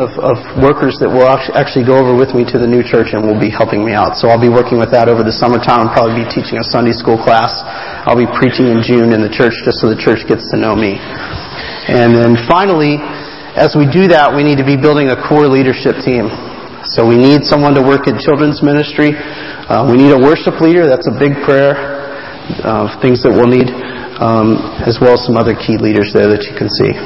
of, of workers that will actually go over with me to the new church and will be helping me out. So I'll be working with that over the summertime. I'll probably be teaching a Sunday school class. I'll be preaching in June in the church just so the church gets to know me. And then finally, as we do that, we need to be building a core leadership team. So we need someone to work in children's ministry. Uh, we need a worship leader. That's a big prayer. Uh, things that we'll need, um, as well as some other key leaders there that you can see.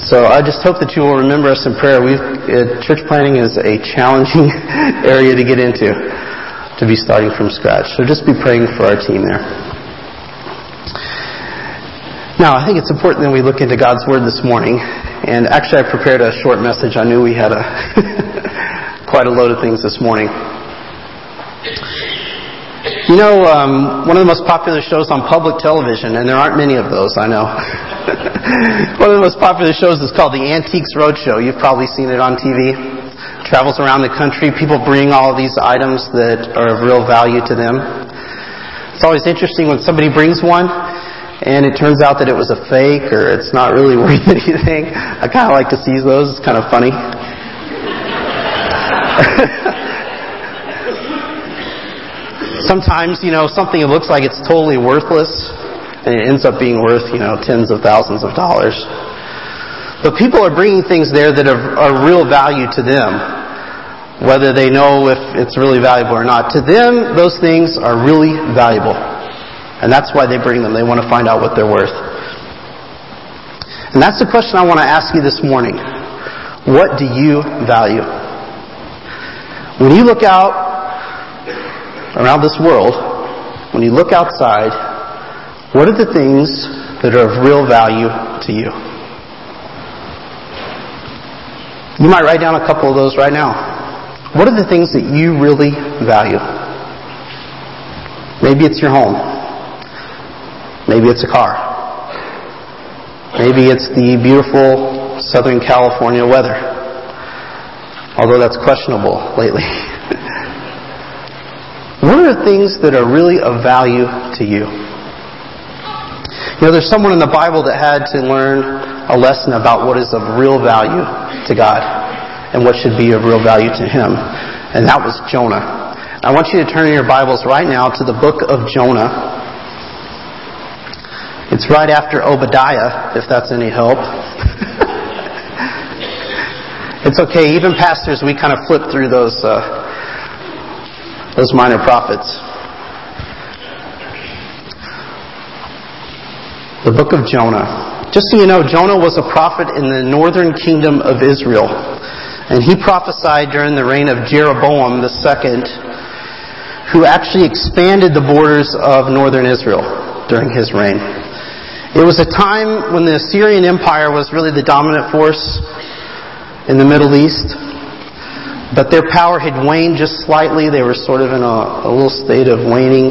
So I just hope that you will remember us in prayer. We've, uh, church planting is a challenging area to get into, to be starting from scratch. So just be praying for our team there. Now, I think it's important that we look into God's Word this morning. And actually, I prepared a short message. I knew we had a quite a load of things this morning. You know, um, one of the most popular shows on public television, and there aren't many of those, I know. one of the most popular shows is called The Antiques Roadshow. You've probably seen it on TV. travels around the country. People bring all these items that are of real value to them. It's always interesting when somebody brings one and it turns out that it was a fake or it's not really worth anything. I kind of like to seize those. It's kind of funny. Sometimes, you know, something looks like it's totally worthless, and it ends up being worth, you know, tens of thousands of dollars. But people are bringing things there that are, are real value to them, whether they know if it's really valuable or not. To them, those things are really valuable. And that's why they bring them. They want to find out what they're worth. And that's the question I want to ask you this morning. What do you value? When you look out around this world, when you look outside, what are the things that are of real value to you? You might write down a couple of those right now. What are the things that you really value? Maybe it's your home. Maybe it's a car. Maybe it's the beautiful Southern California weather. Although that's questionable lately. What are the things that are really of value to you? You know, there's someone in the Bible that had to learn a lesson about what is of real value to God and what should be of real value to Him, and that was Jonah. I want you to turn in your Bibles right now to the book of Jonah. It's right after Obadiah, if that's any help. it's okay. Even pastors, we kind of flip through those uh, those minor prophets. The book of Jonah. Just so you know, Jonah was a prophet in the northern kingdom of Israel. And he prophesied during the reign of Jeroboam II, who actually expanded the borders of northern Israel during his reign. It was a time when the Assyrian Empire was really the dominant force in the Middle East. But their power had waned just slightly. They were sort of in a, a little state of waning.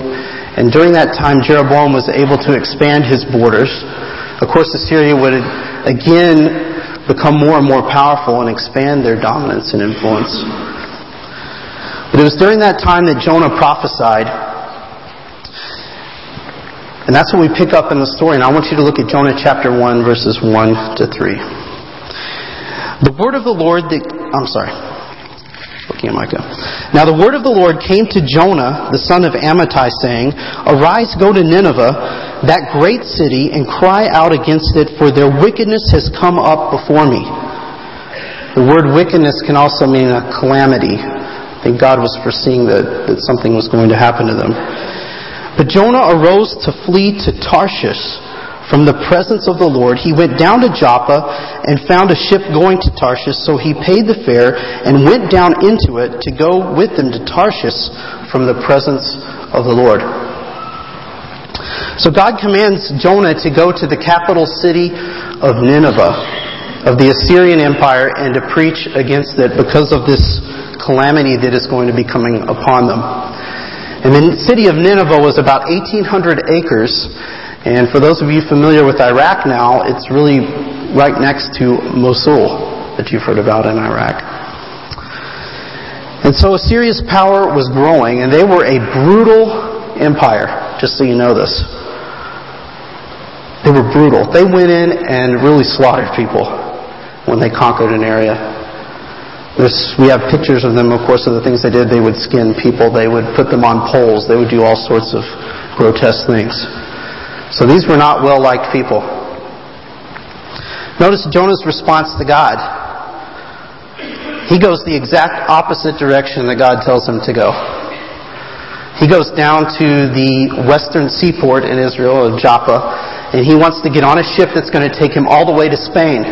And during that time, Jeroboam was able to expand his borders. Of course, Assyria would again become more and more powerful and expand their dominance and influence. But it was during that time that Jonah prophesied. And that's what we pick up in the story. And I want you to look at Jonah chapter 1, verses 1 to 3. The word of the Lord that, I'm sorry Now the word of the Lord came to Jonah, the son of Amittai, saying, Arise, go to Nineveh, that great city, and cry out against it, for their wickedness has come up before me. The word wickedness can also mean a calamity. I think God was foreseeing that, that something was going to happen to them. But Jonah arose to flee to Tarshish from the presence of the Lord, he went down to Joppa and found a ship going to Tarshish, so he paid the fare and went down into it to go with them to Tarshish from the presence of the Lord. So God commands Jonah to go to the capital city of Nineveh, of the Assyrian Empire, and to preach against it because of this calamity that is going to be coming upon them. And the city of Nineveh was about 1,800 acres, and for those of you familiar with Iraq now, it's really right next to Mosul that you've heard about in Iraq. And so Assyria's power was growing, and they were a brutal empire, just so you know this. They were brutal. They went in and really slaughtered people when they conquered an area. There's, we have pictures of them, of course, of the things they did. They would skin people. They would put them on poles. They would do all sorts of grotesque things. So these were not well-liked people. Notice Jonah's response to God. He goes the exact opposite direction that God tells him to go. He goes down to the western seaport in Israel, of Joppa, and he wants to get on a ship that's going to take him all the way to Spain.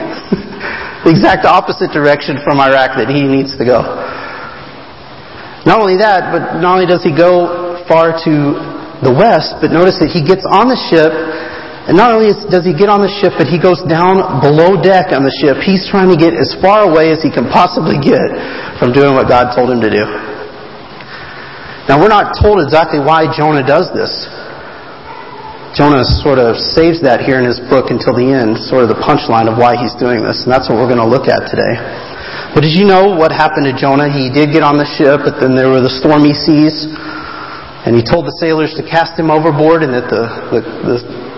the exact opposite direction from Iraq that he needs to go. Not only that, but not only does he go far to the west, but notice that he gets on the ship, and not only does he get on the ship, but he goes down below deck on the ship. He's trying to get as far away as he can possibly get from doing what God told him to do. Now, we're not told exactly why Jonah does this. Jonah sort of saves that here in his book until the end, sort of the punchline of why he's doing this, and that's what we're going to look at today. But did you know what happened to Jonah? He did get on the ship, but then there were the stormy seas, and he told the sailors to cast him overboard and that the, the, the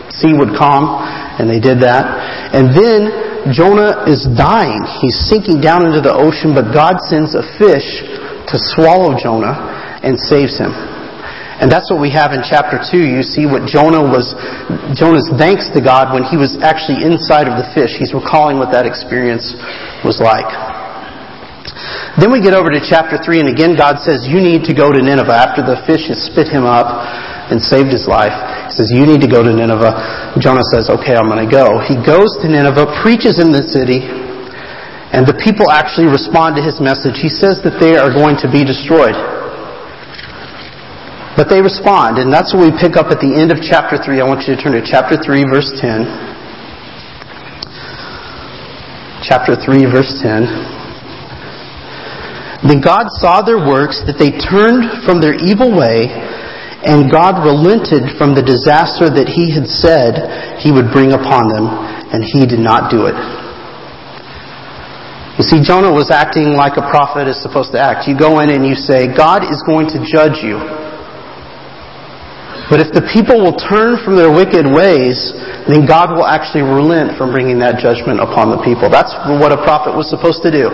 sea would calm, and they did that. And then Jonah is dying. He's sinking down into the ocean, but God sends a fish to swallow Jonah and saves him. And that's what we have in chapter 2. You see what Jonah was, Jonah's thanks to God when he was actually inside of the fish. He's recalling what that experience was like. Then we get over to chapter 3, and again God says, You need to go to Nineveh. After the fish has spit him up and saved his life, he says, You need to go to Nineveh. Jonah says, Okay, I'm going to go. He goes to Nineveh, preaches in the city, and the people actually respond to his message. He says that they are going to be destroyed. But they respond, and that's what we pick up at the end of chapter 3. I want you to turn to chapter 3, verse 10. Chapter 3, verse 10. Then God saw their works, that they turned from their evil way, and God relented from the disaster that He had said He would bring upon them, and He did not do it. You see, Jonah was acting like a prophet is supposed to act. You go in and you say, God is going to judge you. But if the people will turn from their wicked ways, then God will actually relent from bringing that judgment upon the people. That's what a prophet was supposed to do.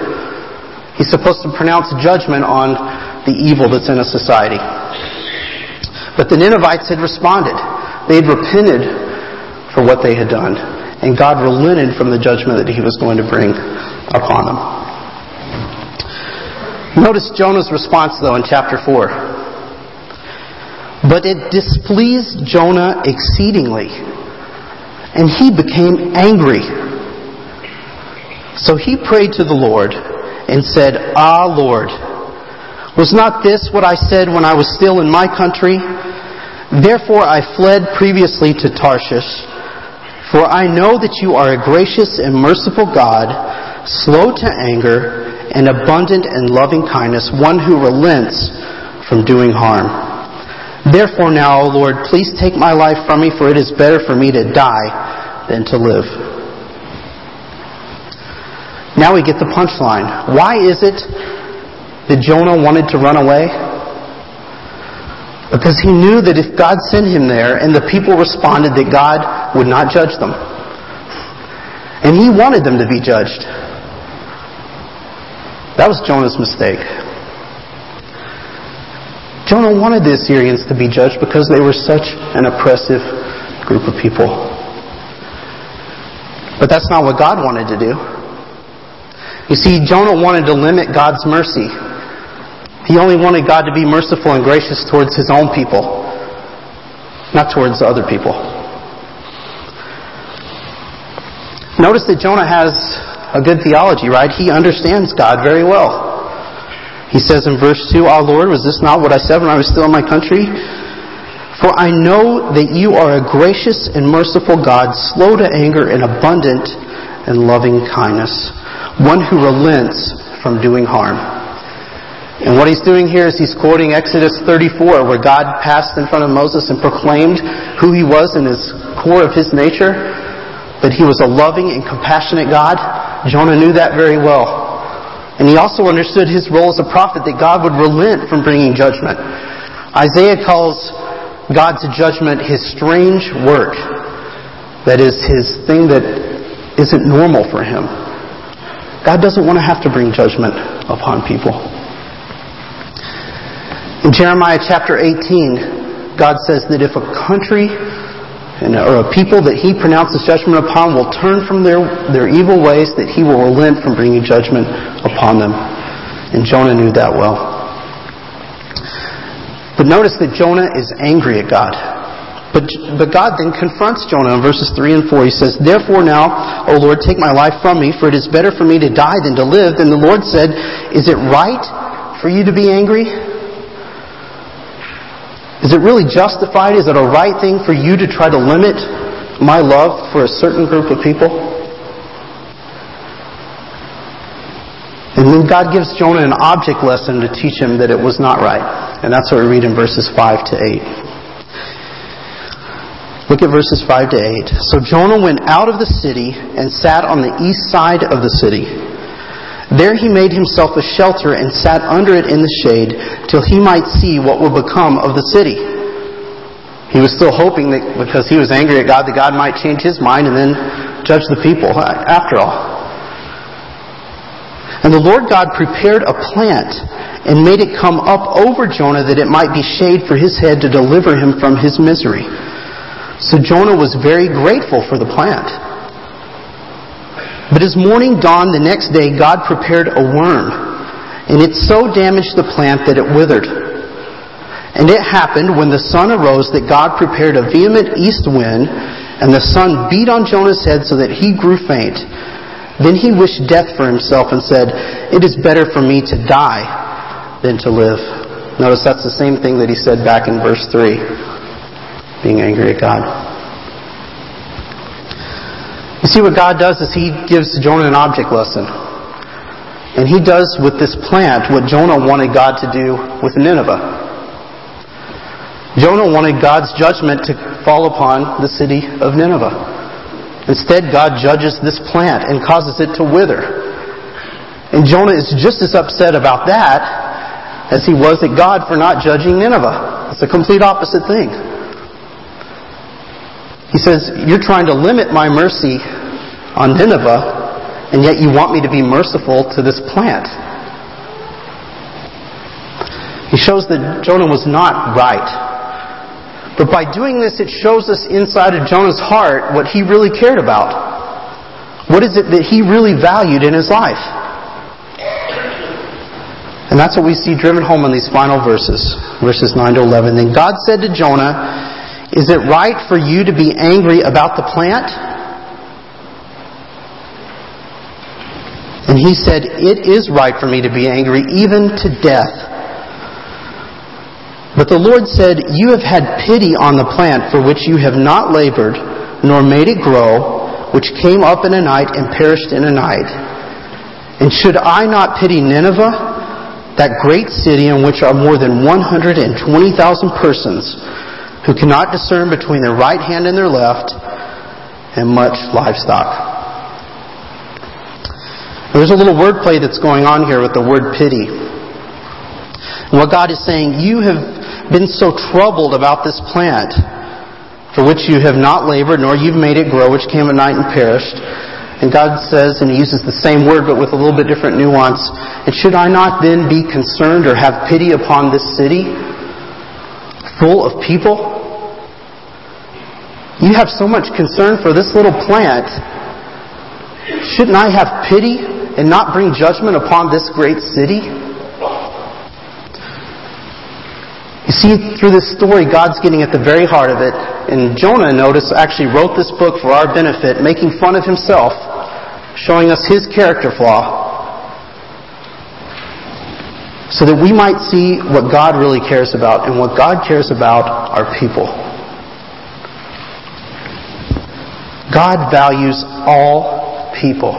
He's supposed to pronounce judgment on the evil that's in a society. But the Ninevites had responded. They had repented for what they had done. And God relented from the judgment that he was going to bring upon them. Notice Jonah's response, though, in chapter 4. But it displeased Jonah exceedingly, and he became angry. So he prayed to the Lord and said, Ah, Lord, was not this what I said when I was still in my country? Therefore I fled previously to Tarshish, for I know that you are a gracious and merciful God, slow to anger, and abundant in loving kindness, one who relents from doing harm. Therefore now, O Lord, please take my life from me, for it is better for me to die than to live. Now we get the punchline. Why is it that Jonah wanted to run away? Because he knew that if God sent him there and the people responded, that God would not judge them. And he wanted them to be judged. That was Jonah's mistake. Jonah wanted the Assyrians to be judged because they were such an oppressive group of people. But that's not what God wanted to do. You see, Jonah wanted to limit God's mercy. He only wanted God to be merciful and gracious towards his own people, not towards other people. Notice that Jonah has a good theology, right? He understands God very well. He says in verse 2, Our Lord, was this not what I said when I was still in my country? For I know that you are a gracious and merciful God, slow to anger and abundant in loving kindness, one who relents from doing harm. And what he's doing here is he's quoting Exodus 34, where God passed in front of Moses and proclaimed who he was in his core of his nature, that he was a loving and compassionate God. Jonah knew that very well. And he also understood his role as a prophet, that God would relent from bringing judgment. Isaiah calls God's judgment his strange work. That is, his thing that isn't normal for him. God doesn't want to have to bring judgment upon people. In Jeremiah chapter 18, God says that if a country uh, or a people that he pronounces judgment upon will turn from their, their evil ways, that he will relent from bringing judgment upon them. And Jonah knew that well. But notice that Jonah is angry at God. But, but God then confronts Jonah in verses 3 and 4. He says, Therefore now, O Lord, take my life from me, for it is better for me to die than to live. Then the Lord said, Is it right for you to be angry? Is it really justified? Is it a right thing for you to try to limit my love for a certain group of people? And then God gives Jonah an object lesson to teach him that it was not right. And that's what we read in verses 5 to 8. Look at verses 5 to 8. So Jonah went out of the city and sat on the east side of the city. There he made himself a shelter and sat under it in the shade till he might see what would become of the city. He was still hoping that because he was angry at God, that God might change his mind and then judge the people uh, after all. And the Lord God prepared a plant and made it come up over Jonah that it might be shade for his head to deliver him from his misery. So Jonah was very grateful for the plant. But as morning dawned the next day, God prepared a worm, and it so damaged the plant that it withered. And it happened when the sun arose that God prepared a vehement east wind, and the sun beat on Jonah's head so that he grew faint. Then he wished death for himself and said, It is better for me to die than to live. Notice that's the same thing that he said back in verse 3 being angry at God. You see, what God does is He gives Jonah an object lesson. And He does with this plant what Jonah wanted God to do with Nineveh. Jonah wanted God's judgment to fall upon the city of Nineveh. Instead, God judges this plant and causes it to wither. And Jonah is just as upset about that as he was at God for not judging Nineveh. It's a complete opposite thing. He says, You're trying to limit my mercy on Nineveh, and yet you want me to be merciful to this plant. He shows that Jonah was not right. But by doing this, it shows us inside of Jonah's heart what he really cared about. What is it that he really valued in his life? And that's what we see driven home in these final verses, verses 9 to 11. Then God said to Jonah, is it right for you to be angry about the plant? And he said, It is right for me to be angry, even to death. But the Lord said, You have had pity on the plant for which you have not labored, nor made it grow, which came up in a night and perished in a night. And should I not pity Nineveh, that great city in which are more than 120,000 persons, who cannot discern between their right hand and their left, and much livestock. There's a little wordplay that's going on here with the word pity. And what God is saying, you have been so troubled about this plant, for which you have not labored, nor you've made it grow, which came at night and perished. And God says, and He uses the same word but with a little bit different nuance, and should I not then be concerned or have pity upon this city, full of people? You have so much concern for this little plant. Shouldn't I have pity and not bring judgment upon this great city? You see, through this story, God's getting at the very heart of it. And Jonah, notice, actually wrote this book for our benefit, making fun of himself, showing us his character flaw, so that we might see what God really cares about. And what God cares about are people. God values all people.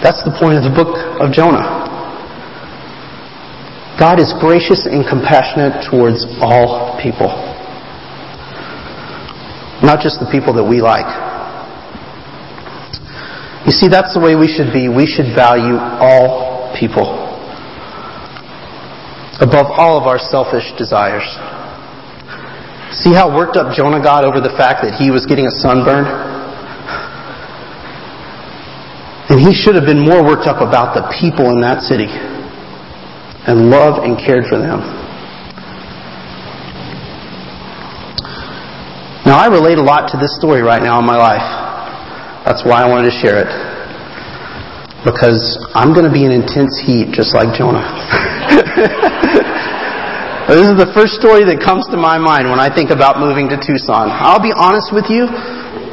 That's the point of the book of Jonah. God is gracious and compassionate towards all people. Not just the people that we like. You see, that's the way we should be. We should value all people above all of our selfish desires. See how worked up Jonah got over the fact that he was getting a sunburn? And he should have been more worked up about the people in that city and loved and cared for them. Now, I relate a lot to this story right now in my life. That's why I wanted to share it. Because I'm going to be in intense heat just like Jonah. this is the first story that comes to my mind when I think about moving to Tucson. I'll be honest with you,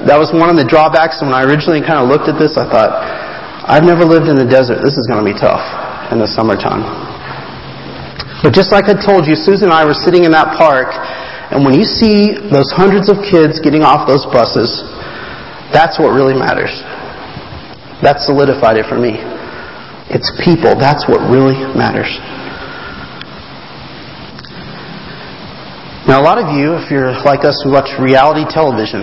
that was one of the drawbacks when I originally kind of looked at this. I thought, I've never lived in the desert. This is going to be tough in the summertime. But just like I told you, Susan and I were sitting in that park and when you see those hundreds of kids getting off those buses, that's what really matters. That solidified it for me. It's people. That's what really matters. Now, a lot of you, if you're like us who watch reality television,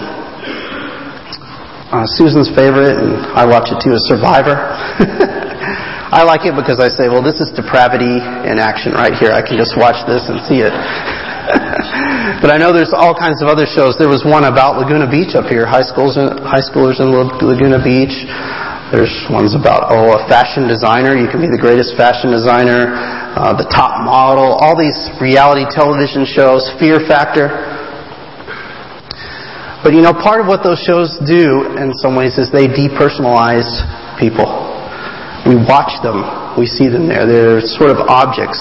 uh, Susan's favorite, and I watch it too, is Survivor. I like it because I say, well, this is depravity in action right here. I can just watch this and see it. but I know there's all kinds of other shows. There was one about Laguna Beach up here, high schools, high schoolers in Laguna Beach. There's ones about oh a fashion designer. You can be the greatest fashion designer, uh, the top model. All these reality television shows, Fear Factor. But you know, part of what those shows do in some ways is they depersonalize people. We watch them, we see them there. They're sort of objects.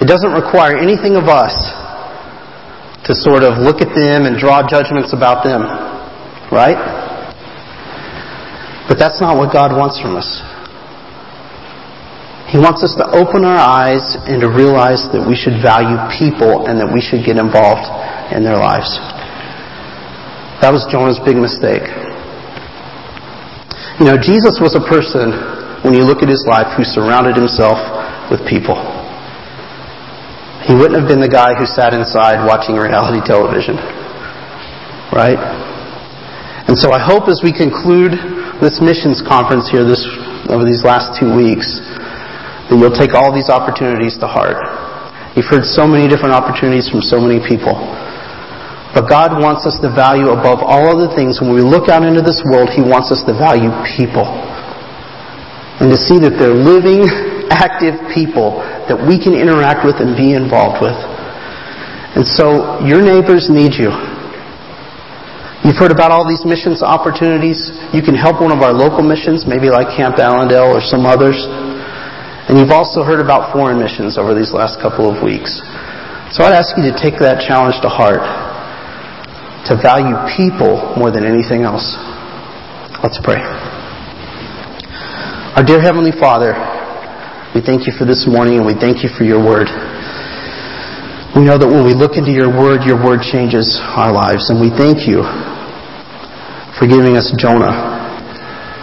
It doesn't require anything of us to sort of look at them and draw judgments about them. Right? But that's not what God wants from us. He wants us to open our eyes and to realize that we should value people and that we should get involved in their lives. That was Jonah's big mistake. You know, Jesus was a person, when you look at his life, who surrounded himself with people. He wouldn't have been the guy who sat inside watching reality television. Right? And so I hope as we conclude this missions conference here this, over these last two weeks, that you'll take all these opportunities to heart. You've heard so many different opportunities from so many people. But God wants us to value above all other things. When we look out into this world, He wants us to value people. And to see that they're living, active people that we can interact with and be involved with. And so your neighbors need you. You've heard about all these missions opportunities. You can help one of our local missions, maybe like Camp Allendale or some others. And you've also heard about foreign missions over these last couple of weeks. So I'd ask you to take that challenge to heart, to value people more than anything else. Let's pray. Our dear Heavenly Father, we thank you for this morning and we thank you for your word. We know that when we look into your word, your word changes our lives. And we thank you for giving us Jonah,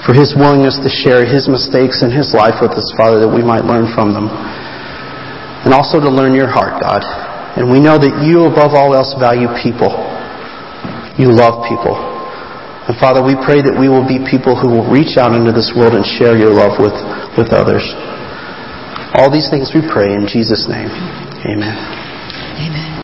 for his willingness to share his mistakes in his life with us, Father, that we might learn from them. And also to learn your heart, God. And we know that you, above all else, value people. You love people. And Father, we pray that we will be people who will reach out into this world and share your love with, with others. All these things we pray in Jesus' name. Amen. Amen.